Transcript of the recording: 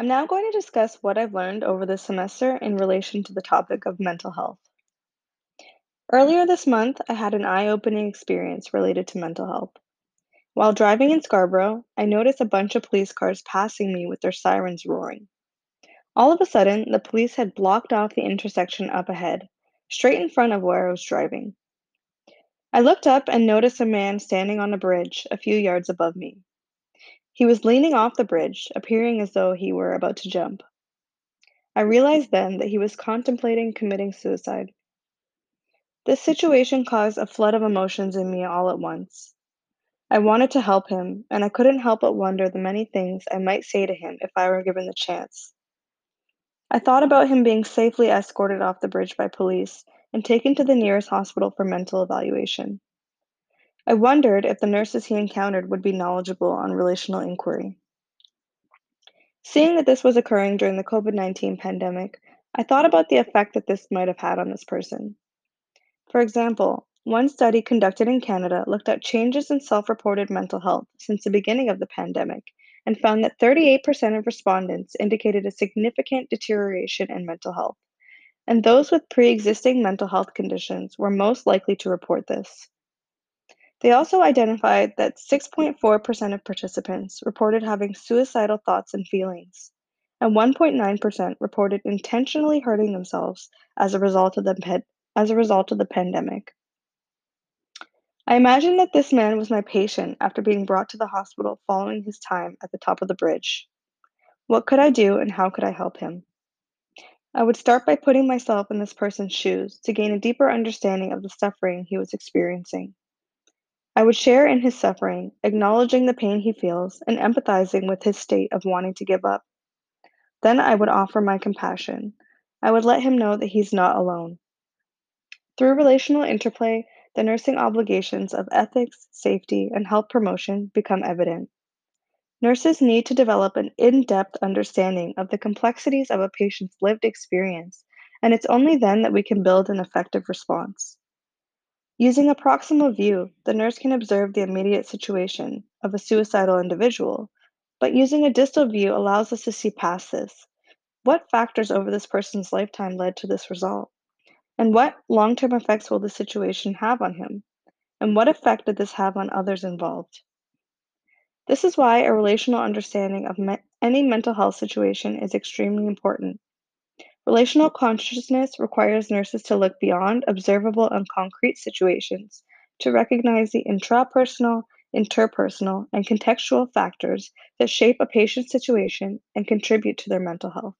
I'm now going to discuss what I've learned over the semester in relation to the topic of mental health. Earlier this month, I had an eye opening experience related to mental health. While driving in Scarborough, I noticed a bunch of police cars passing me with their sirens roaring. All of a sudden, the police had blocked off the intersection up ahead, straight in front of where I was driving. I looked up and noticed a man standing on a bridge a few yards above me. He was leaning off the bridge, appearing as though he were about to jump. I realized then that he was contemplating committing suicide. This situation caused a flood of emotions in me all at once. I wanted to help him, and I couldn't help but wonder the many things I might say to him if I were given the chance. I thought about him being safely escorted off the bridge by police and taken to the nearest hospital for mental evaluation. I wondered if the nurses he encountered would be knowledgeable on relational inquiry. Seeing that this was occurring during the COVID 19 pandemic, I thought about the effect that this might have had on this person. For example, one study conducted in Canada looked at changes in self reported mental health since the beginning of the pandemic and found that 38% of respondents indicated a significant deterioration in mental health, and those with pre existing mental health conditions were most likely to report this. They also identified that 6.4% of participants reported having suicidal thoughts and feelings, and 1.9% reported intentionally hurting themselves as a result of the, as a result of the pandemic. I imagine that this man was my patient after being brought to the hospital following his time at the top of the bridge. What could I do and how could I help him? I would start by putting myself in this person's shoes to gain a deeper understanding of the suffering he was experiencing. I would share in his suffering, acknowledging the pain he feels and empathizing with his state of wanting to give up. Then I would offer my compassion. I would let him know that he's not alone. Through relational interplay, the nursing obligations of ethics, safety, and health promotion become evident. Nurses need to develop an in depth understanding of the complexities of a patient's lived experience, and it's only then that we can build an effective response. Using a proximal view, the nurse can observe the immediate situation of a suicidal individual, but using a distal view allows us to see past this. What factors over this person's lifetime led to this result? And what long term effects will this situation have on him? And what effect did this have on others involved? This is why a relational understanding of me- any mental health situation is extremely important. Relational consciousness requires nurses to look beyond observable and concrete situations to recognize the intrapersonal, interpersonal, and contextual factors that shape a patient's situation and contribute to their mental health.